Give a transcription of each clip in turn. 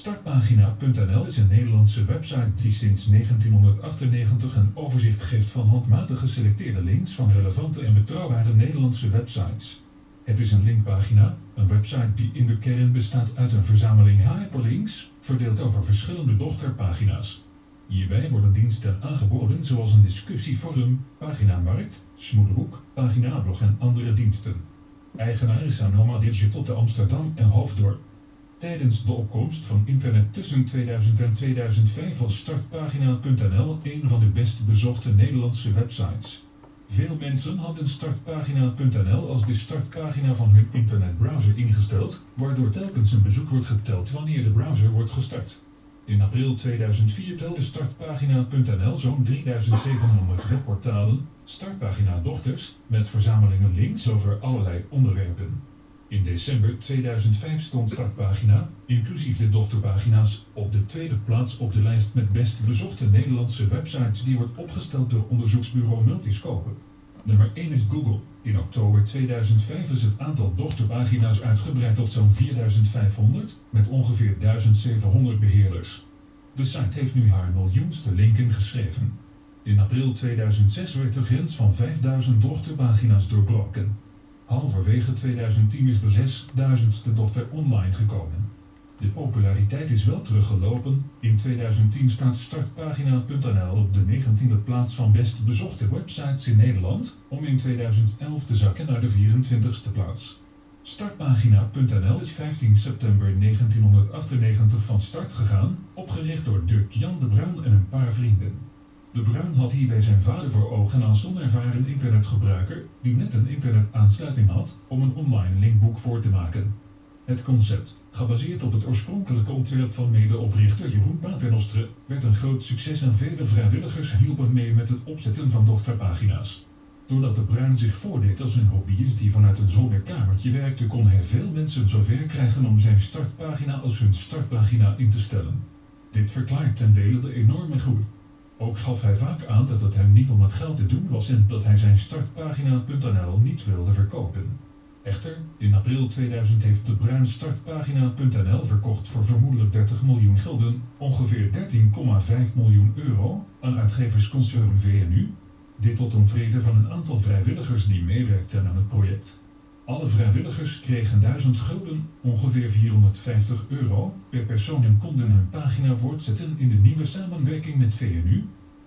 Startpagina.nl is een Nederlandse website die sinds 1998 een overzicht geeft van handmatig geselecteerde links van relevante en betrouwbare Nederlandse websites. Het is een linkpagina, een website die in de kern bestaat uit een verzameling hyperlinks, verdeeld over verschillende dochterpagina's. Hierbij worden diensten aangeboden zoals een discussieforum, pagina markt, smoelhoek, pagina blog en andere diensten. Eigenaar is Sanoma Digital te Amsterdam en Hoofddorp. Tijdens de opkomst van internet tussen 2000 en 2005 was Startpagina.nl een van de best bezochte Nederlandse websites. Veel mensen hadden Startpagina.nl als de startpagina van hun internetbrowser ingesteld, waardoor telkens een bezoek wordt geteld wanneer de browser wordt gestart. In april 2004 telde Startpagina.nl zo'n 3700 webportalen, startpagina dochters, met verzamelingen links over allerlei onderwerpen. In december 2005 stond Startpagina, inclusief de dochterpagina's, op de tweede plaats op de lijst met best bezochte Nederlandse websites die wordt opgesteld door onderzoeksbureau Multiscope. Nummer 1 is Google. In oktober 2005 is het aantal dochterpagina's uitgebreid tot zo'n 4500, met ongeveer 1700 beheerders. De site heeft nu haar miljoenste linken geschreven. In april 2006 werd de grens van 5000 dochterpagina's doorbroken. Halverwege 2010 is de 6000ste dochter online gekomen. De populariteit is wel teruggelopen. In 2010 staat startpagina.nl op de 19e plaats van best bezochte websites in Nederland, om in 2011 te zakken naar de 24e plaats. Startpagina.nl is 15 september 1998 van start gegaan, opgericht door Dirk Jan de Bruin en een paar vrienden. De Bruin had hierbij zijn vader voor ogen als onervaren internetgebruiker die net een internetaansluiting had om een online linkboek voor te maken. Het concept, gebaseerd op het oorspronkelijke ontwerp van medeoprichter Jeroen Paternostre, werd een groot succes en vele vrijwilligers hielpen mee met het opzetten van dochterpagina's. Doordat de Bruin zich voordeed als een hobbyist die vanuit een zolderkamertje werkte, kon hij veel mensen zover krijgen om zijn startpagina als hun startpagina in te stellen. Dit verklaart ten dele de enorme groei. Ook gaf hij vaak aan dat het hem niet om het geld te doen was en dat hij zijn startpagina.nl niet wilde verkopen. Echter, in april 2000 heeft de Bruin startpagina.nl verkocht voor vermoedelijk 30 miljoen gulden, ongeveer 13,5 miljoen euro, aan uitgeversconcern VNU. Dit tot onvrede van een aantal vrijwilligers die meewerkten aan het project. Alle vrijwilligers kregen 1000 gulden, ongeveer 450 euro, per persoon en konden hun pagina voortzetten in de nieuwe samenwerking met VNU.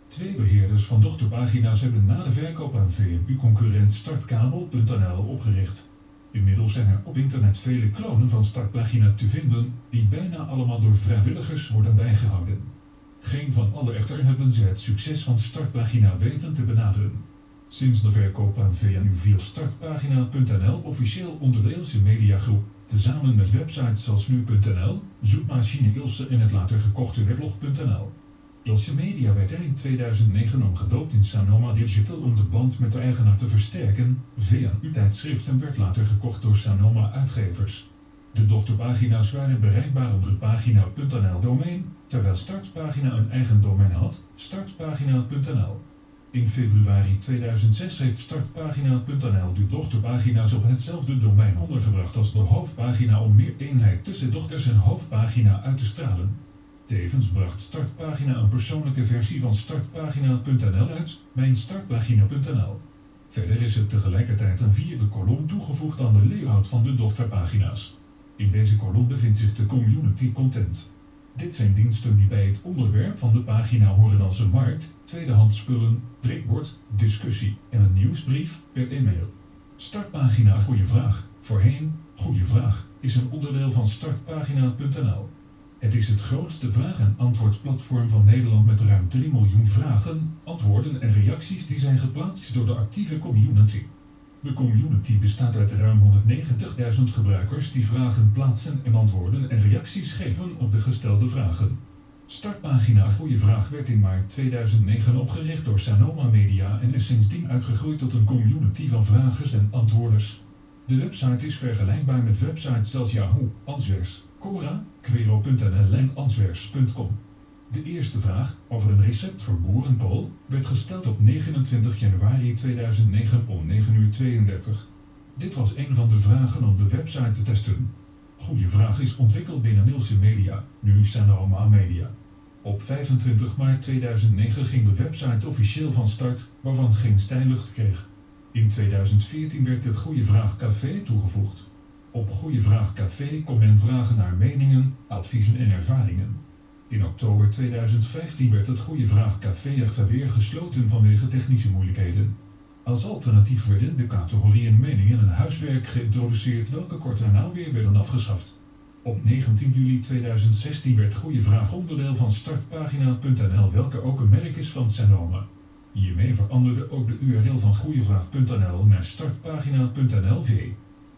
Twee beheerders van dochterpagina's hebben na de verkoop aan VNU-concurrent Startkabel.nl opgericht. Inmiddels zijn er op internet vele klonen van Startpagina te vinden, die bijna allemaal door vrijwilligers worden bijgehouden. Geen van alle echter hebben ze het succes van Startpagina weten te benaderen. Sinds de verkoop aan VNU viel Startpagina.nl officieel onder de Ilse Mediagroep, tezamen met websites zoals nu.nl, zoekmachine Ilse en het later gekochte weblog.nl. Ilse Media werd er in 2009 omgedoopt in Sanoma Digital om de band met de eigenaar te versterken. VNU-tijdschriften werd later gekocht door Sanoma Uitgevers. De dochterpagina's waren bereikbaar op het pagina.nl domein, terwijl Startpagina een eigen domein had, startpagina.nl. In februari 2006 heeft Startpagina.nl de dochterpagina's op hetzelfde domein ondergebracht als de hoofdpagina om meer eenheid tussen dochters en hoofdpagina uit te stralen. Tevens bracht Startpagina een persoonlijke versie van Startpagina.nl uit, Mijnstartpagina.nl. Verder is er tegelijkertijd een vierde kolom toegevoegd aan de layout van de dochterpagina's. In deze kolom bevindt zich de community content. Dit zijn diensten die bij het onderwerp van de pagina horen als een markt, tweedehands spullen, prikbord, discussie en een nieuwsbrief per e-mail. Startpagina Goeie Vraag, voorheen Goeie Vraag, is een onderdeel van startpagina.nl. Het is het grootste vraag- en antwoordplatform van Nederland met ruim 3 miljoen vragen, antwoorden en reacties die zijn geplaatst door de actieve community. De community bestaat uit ruim 190.000 gebruikers die vragen plaatsen en antwoorden en reacties geven op de gestelde vragen. Startpagina Goeie Vraag werd in maart 2009 opgericht door Sanoma Media en is sindsdien uitgegroeid tot een community van vragers en antwoorders. De website is vergelijkbaar met websites zoals Yahoo, Answers, Quora, Quero.nl en Answers.com. De eerste vraag over een recept voor boerenkool werd gesteld op 29 januari 2009 om 9 uur 32. Dit was een van de vragen om de website te testen. Goeie Vraag is ontwikkeld binnen Nielsen Media, nu Sanoma Media. Op 25 maart 2009 ging de website officieel van start, waarvan geen stijlucht kreeg. In 2014 werd het Goeie Vraag Café toegevoegd. Op Goeie Vraag Café kon men vragen naar meningen, adviezen en ervaringen. In oktober 2015 werd het Goeie Vraag Café echter weer gesloten vanwege technische moeilijkheden. Als alternatief werden de categorieën meningen en huiswerk geïntroduceerd, welke kort daarna weer werden afgeschaft. Op 19 juli 2016 werd Goeie Vraag onderdeel van startpagina.nl, welke ook een merk is van Sanoma. Hiermee veranderde ook de URL van goeievraag.nl naar startpagina.nl v.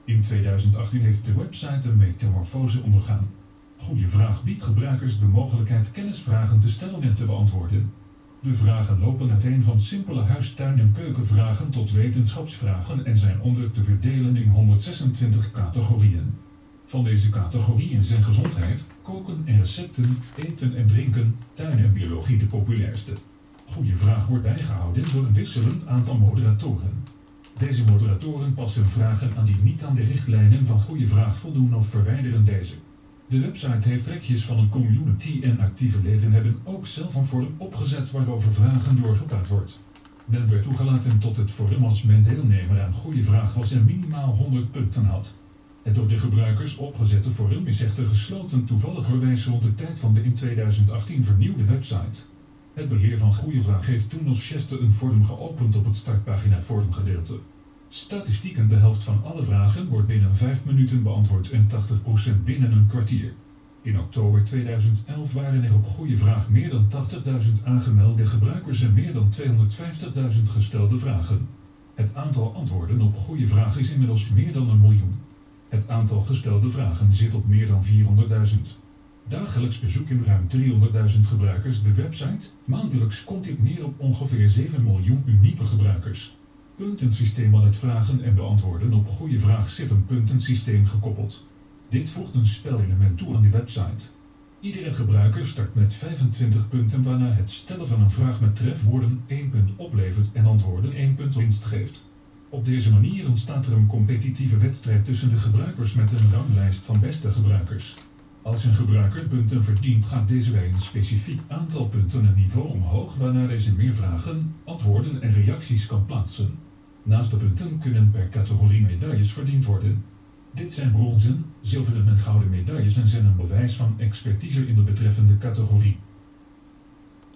In 2018 heeft de website een metamorfose ondergaan. Goeie Vraag biedt gebruikers de mogelijkheid kennisvragen te stellen en te beantwoorden. De vragen lopen uiteen van simpele huistuin- en keukenvragen tot wetenschapsvragen en zijn onder te verdelen in 126 categorieën. Van deze categorieën zijn gezondheid, koken en recepten, eten en drinken, tuin en biologie de populairste. Goeie vraag wordt bijgehouden door een wisselend aantal moderatoren. Deze moderatoren passen vragen aan die niet aan de richtlijnen van Goeie Vraag voldoen of verwijderen deze. De website heeft rekjes van een community en actieve leden hebben ook zelf een forum opgezet waarover vragen doorgepraat wordt. Men werd toegelaten tot het forum als men deelnemer aan Goeie Vraag was en minimaal 100 punten had. Het door de gebruikers opgezette forum is echter gesloten toevalligerwijs rond de tijd van de in 2018 vernieuwde website. Het beheer van Goeie Vraag heeft toen als Chester een forum geopend op het startpagina forumgedeelte. Statistieken de helft van alle vragen wordt binnen 5 minuten beantwoord en 80% binnen een kwartier. In oktober 2011 waren er op Goeie Vraag meer dan 80.000 aangemelde gebruikers en meer dan 250.000 gestelde vragen. Het aantal antwoorden op Goeie Vraag is inmiddels meer dan een miljoen. Het aantal gestelde vragen zit op meer dan 400.000. Dagelijks bezoeken ruim 300.000 gebruikers de website. Maandelijks komt dit neer op ongeveer 7 miljoen unieke gebruikers. Puntensysteem aan het vragen en beantwoorden op goede vraag zit een puntensysteem gekoppeld. Dit voegt een spelelement toe aan de website. Iedere gebruiker start met 25 punten waarna het stellen van een vraag met trefwoorden 1 punt oplevert en antwoorden 1 punt winst geeft. Op deze manier ontstaat er een competitieve wedstrijd tussen de gebruikers met een ranglijst van beste gebruikers. Als een gebruiker punten verdient, gaat deze bij een specifiek aantal punten een niveau omhoog, waarna deze meer vragen, antwoorden en reacties kan plaatsen. Naast de punten kunnen per categorie medailles verdiend worden. Dit zijn bronzen, zilveren en gouden medailles en zijn een bewijs van expertise in de betreffende categorie.